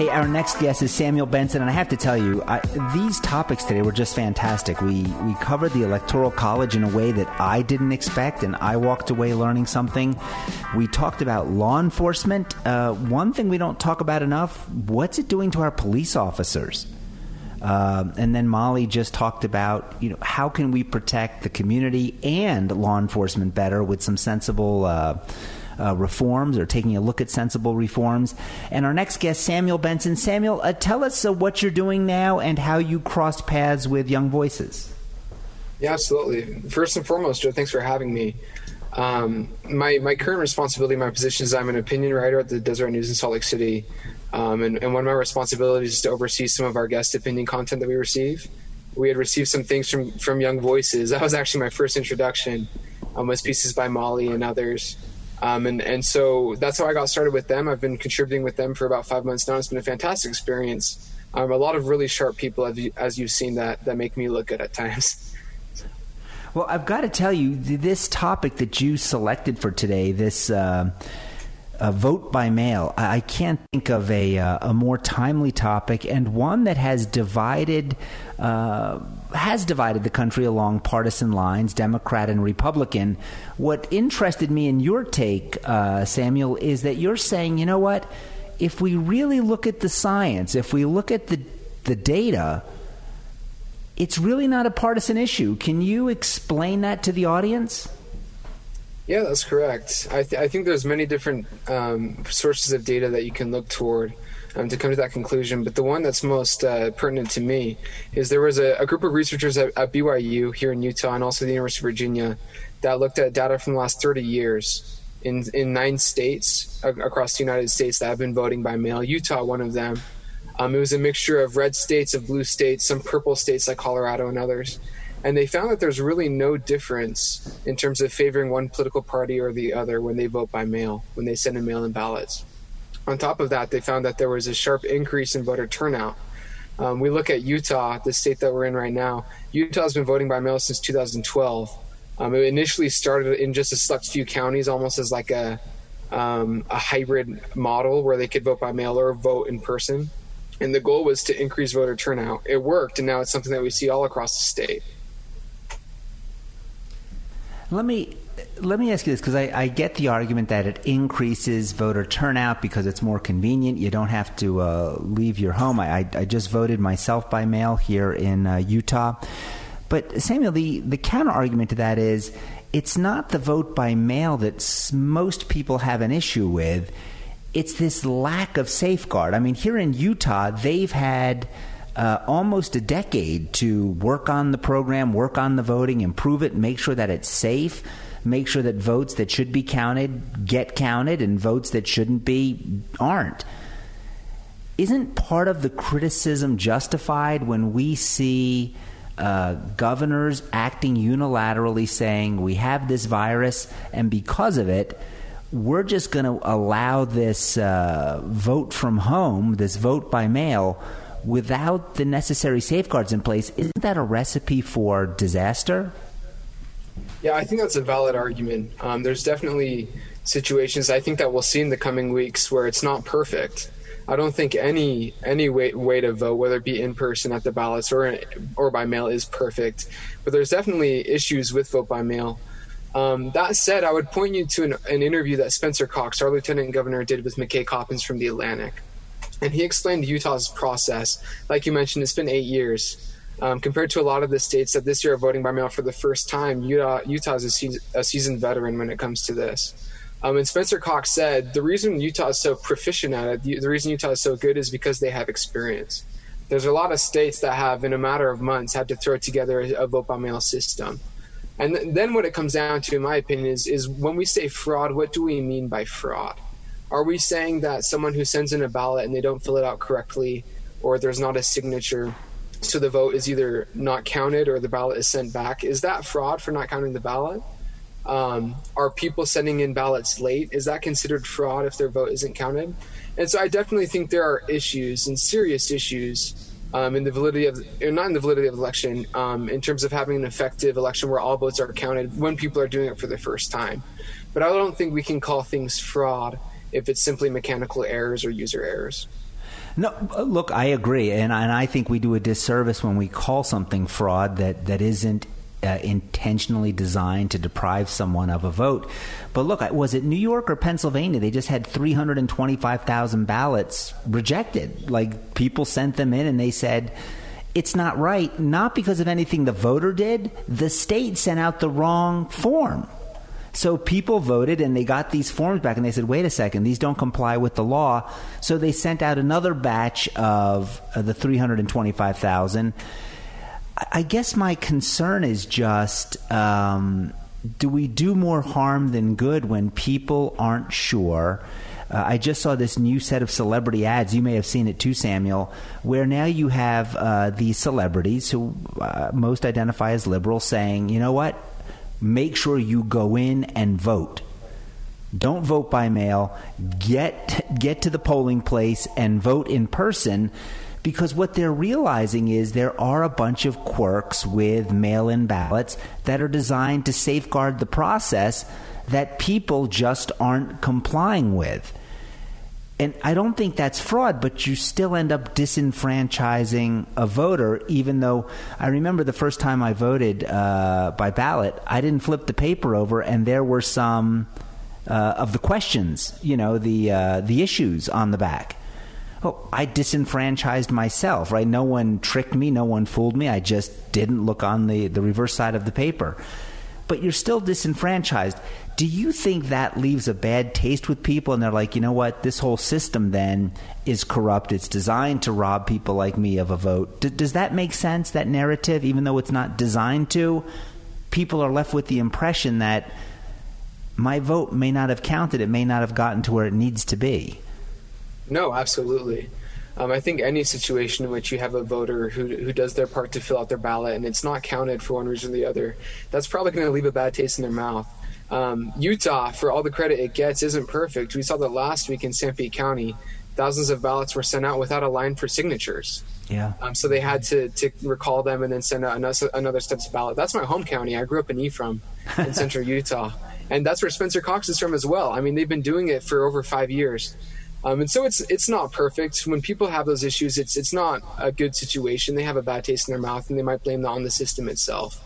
Hey, our next guest is Samuel Benson, and I have to tell you, I, these topics today were just fantastic. We we covered the Electoral College in a way that I didn't expect, and I walked away learning something. We talked about law enforcement. Uh, one thing we don't talk about enough: what's it doing to our police officers? Uh, and then Molly just talked about, you know, how can we protect the community and law enforcement better with some sensible. Uh, uh, reforms or taking a look at sensible reforms. And our next guest, Samuel Benson. Samuel, uh, tell us uh, what you're doing now and how you crossed paths with Young Voices. Yeah, absolutely. First and foremost, Joe, thanks for having me. Um, my my current responsibility, my position is I'm an opinion writer at the Deseret News in Salt Lake City, um, and, and one of my responsibilities is to oversee some of our guest opinion content that we receive. We had received some things from from Young Voices. That was actually my first introduction. Um, was pieces by Molly and others. Um, and and so that's how I got started with them. I've been contributing with them for about five months now. It's been a fantastic experience. Um, a lot of really sharp people, as, you, as you've seen, that that make me look good at times. Well, I've got to tell you, this topic that you selected for today, this. Uh, uh, vote by mail. I can't think of a, uh, a more timely topic and one that has divided uh, has divided the country along partisan lines, Democrat and Republican. What interested me in your take, uh, Samuel, is that you're saying, you know what? If we really look at the science, if we look at the the data, it's really not a partisan issue. Can you explain that to the audience? Yeah, that's correct. I, th- I think there's many different um, sources of data that you can look toward um, to come to that conclusion. But the one that's most uh, pertinent to me is there was a, a group of researchers at, at, BYU here in Utah and also the University of Virginia that looked at data from the last 30 years in in nine states across the United States that have been voting by mail. Utah, one of them. Um, it was a mixture of red states, of blue states, some purple states like Colorado and others and they found that there's really no difference in terms of favoring one political party or the other when they vote by mail, when they send in mail in ballots. On top of that, they found that there was a sharp increase in voter turnout. Um, we look at Utah, the state that we're in right now. Utah has been voting by mail since 2012. Um, it initially started in just a select few counties, almost as like a um, a hybrid model where they could vote by mail or vote in person. And the goal was to increase voter turnout. It worked, and now it's something that we see all across the state. Let me let me ask you this because I, I, get the argument that it increases voter turnout because it's more convenient. You don't have to uh, leave your home. I, I, I, just voted myself by mail here in uh, Utah. But Samuel, the, the counter argument to that is it's not the vote by mail that most people have an issue with. It's this lack of safeguard. I mean, here in Utah, they've had uh, almost a decade to work on the program, work on the voting, improve it, make sure that it's safe, make sure that votes that should be counted get counted, and votes that shouldn't be aren't. Isn't part of the criticism justified when we see uh, governors acting unilaterally saying, we have this virus, and because of it, we're just going to allow this uh, vote from home, this vote by mail, without the necessary safeguards in place, isn't that a recipe for disaster? Yeah, I think that's a valid argument. Um, there's definitely situations I think that we'll see in the coming weeks where it's not perfect. I don't think any any way, way to vote, whether it be in person at the ballots or or by mail, is perfect. But there's definitely issues with vote by mail. Um, that said, I would point you to an, an, interview that Spencer Cox, our lieutenant governor, did with McKay Coppins from the Atlantic and he explained Utah's process. Like you mentioned, it's been eight years. Um, compared to a lot of the states that this year are voting by mail for the first time, Utah Utah is a, se- a seasoned veteran when it comes to this. Um, and Spencer Cox said the reason Utah is so proficient at it, the, the reason Utah is so good, is because they have experience. There's a lot of states that have, in a matter of months, had to throw together a, a vote by mail system. And th- then what it comes down to, in my opinion, is is when we say fraud, what do we mean by fraud? Are we saying that someone who sends in a ballot and they don't fill it out correctly, or there's not a signature, so the vote is either not counted or the ballot is sent back? Is that fraud for not counting the ballot? Um, are people sending in ballots late? Is that considered fraud if their vote isn't counted? And so I definitely think there are issues and serious issues um, in the validity of, not in the validity of election, um, in terms of having an effective election where all votes are counted when people are doing it for the first time. but I don't think we can call things fraud if it's simply mechanical errors or user errors. No, look, I agree, and and I think we do a disservice when we call something fraud that that isn't uh, intentionally designed to deprive someone of a vote. But look, was it New York or Pennsylvania? They just had 325,000 ballots rejected. Like people sent them in and they said, it's not right, not because of anything the voter did. The state sent out the wrong form. So people voted and they got these forms back and they said, wait a second, these don't comply with the law. So they sent out another batch of uh, the 325,000. I guess my concern is just um, do we do more harm than good when people aren't sure? Uh, I just saw this new set of celebrity ads. You may have seen it too, Samuel, where now you have uh, these celebrities who uh, most identify as liberal saying, you know what? Make sure you go in and vote. Don't vote by mail. Get get to the polling place and vote in person because what they're realizing is there are a bunch of quirks with mail in ballots that are designed to safeguard the process that people just aren't complying with. And I don't think that's fraud, but you still end up disenfranchising a voter, even though I remember the first time I voted uh, by ballot, I didn't flip the paper over, and there were some uh, of the questions, you know, the, uh, the issues on the back oh, I disenfranchised myself, right? No one tricked me, no one fooled me. I just didn't look on the, the reverse side of the paper. But you're still disenfranchised. Do you think that leaves a bad taste with people and they're like, you know what, this whole system then is corrupt? It's designed to rob people like me of a vote. D- does that make sense, that narrative, even though it's not designed to? People are left with the impression that my vote may not have counted, it may not have gotten to where it needs to be. No, absolutely. Um, I think any situation in which you have a voter who, who does their part to fill out their ballot and it's not counted for one reason or the other, that's probably going to leave a bad taste in their mouth. Um, Utah, for all the credit it gets, isn't perfect. We saw that last week in Sanpete County. Thousands of ballots were sent out without a line for signatures. Yeah. Um, so they had to, to recall them and then send out another, another steps of ballot. That's my home county. I grew up in Ephraim in central Utah. And that's where Spencer Cox is from as well. I mean, they've been doing it for over five years. Um, and so it's it's not perfect. When people have those issues, it's it's not a good situation. They have a bad taste in their mouth, and they might blame that on the system itself.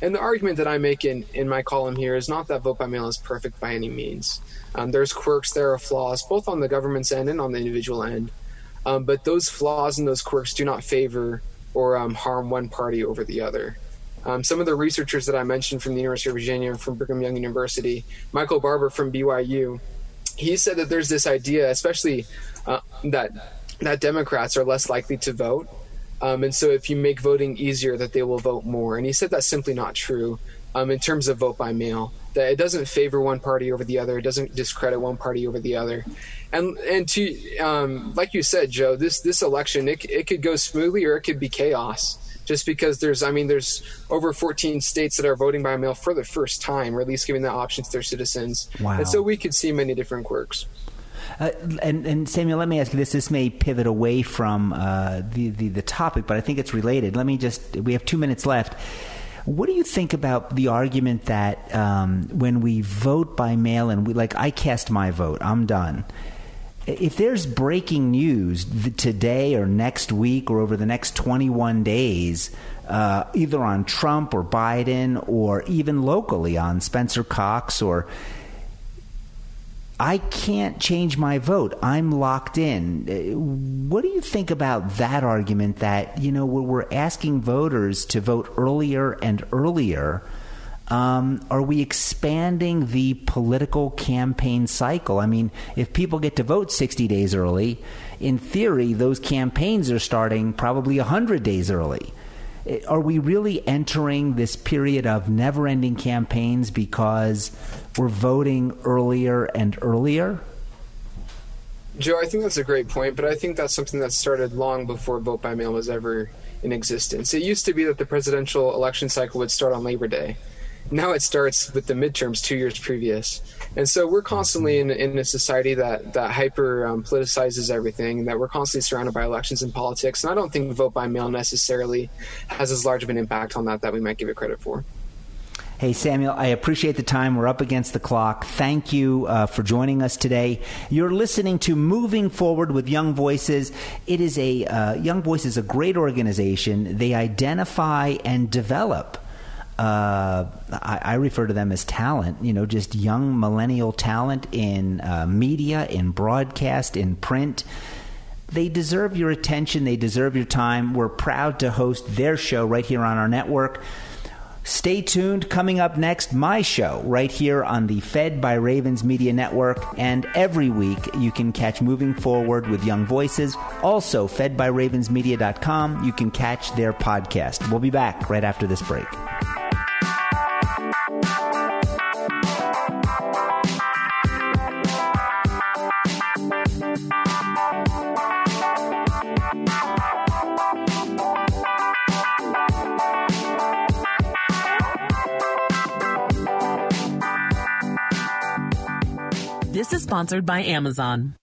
And the argument that I make in, in my column here is not that vote by mail is perfect by any means. Um, there's quirks, there are flaws, both on the government's end and on the individual end. Um, but those flaws and those quirks do not favor or um, harm one party over the other. Um, some of the researchers that I mentioned from the University of Virginia and from Brigham Young University, Michael Barber from BYU, he said that there's this idea, especially uh, that that Democrats are less likely to vote, um, and so if you make voting easier, that they will vote more. And he said that's simply not true um, in terms of vote by mail. That it doesn't favor one party over the other. It doesn't discredit one party over the other. And and to um, like you said, Joe, this this election it it could go smoothly or it could be chaos just because there's I mean there's over 14 states that are voting by mail for the first time, or at least giving that option to their citizens. Wow. And so we could see many different quirks. Uh, and, and, Samuel, let me ask you this. This may pivot away from uh, the, the, the topic, but I think it's related. Let me just. We have two minutes left. What do you think about the argument that um, when we vote by mail and we like, I cast my vote, I'm done if there's breaking news today or next week or over the next 21 days, uh, either on Trump or Biden or even locally on Spencer Cox or I can't change my vote. I'm locked in. Uh, what do you think about that argument that, you know, we're asking voters to vote earlier and earlier? Um, are we expanding the political campaign cycle? I mean, if people get to vote 60 days early, in theory, those campaigns are starting probably 100 days early. Eh, are we really entering this period of never ending campaigns because we're voting earlier and earlier? Joe, I think that's a great point, but I think that's something that started long before vote by mail was ever in existence. It used to be that the presidential election cycle would start on Labor Day now it starts with the midterms two years previous. And so we're constantly in, in a society that, that hyper um, politicizes everything, and that we're constantly surrounded by elections and politics. And I don't think vote by mail necessarily has as large of an impact on that that we might give it credit for. Hey, Samuel, I appreciate the time. We're up against the clock. Thank you uh, for joining us today. You're listening to Moving Forward with Young Voices. It is a, uh, Young Voices is a great organization. They identify and develop uh, I, I, refer to them as talent, you know, just young millennial talent in uh, media, in broadcast, in print. They deserve your attention. They deserve your time. We're proud to host their show right here on our network. Stay tuned. Coming up next, my show right here on the Fed by Ravens Media Network. And every week, you can catch Moving Forward with Young Voices. Also, fedbyravensmedia.com, you can catch their podcast. We'll be back right after this break. Sponsored by Amazon.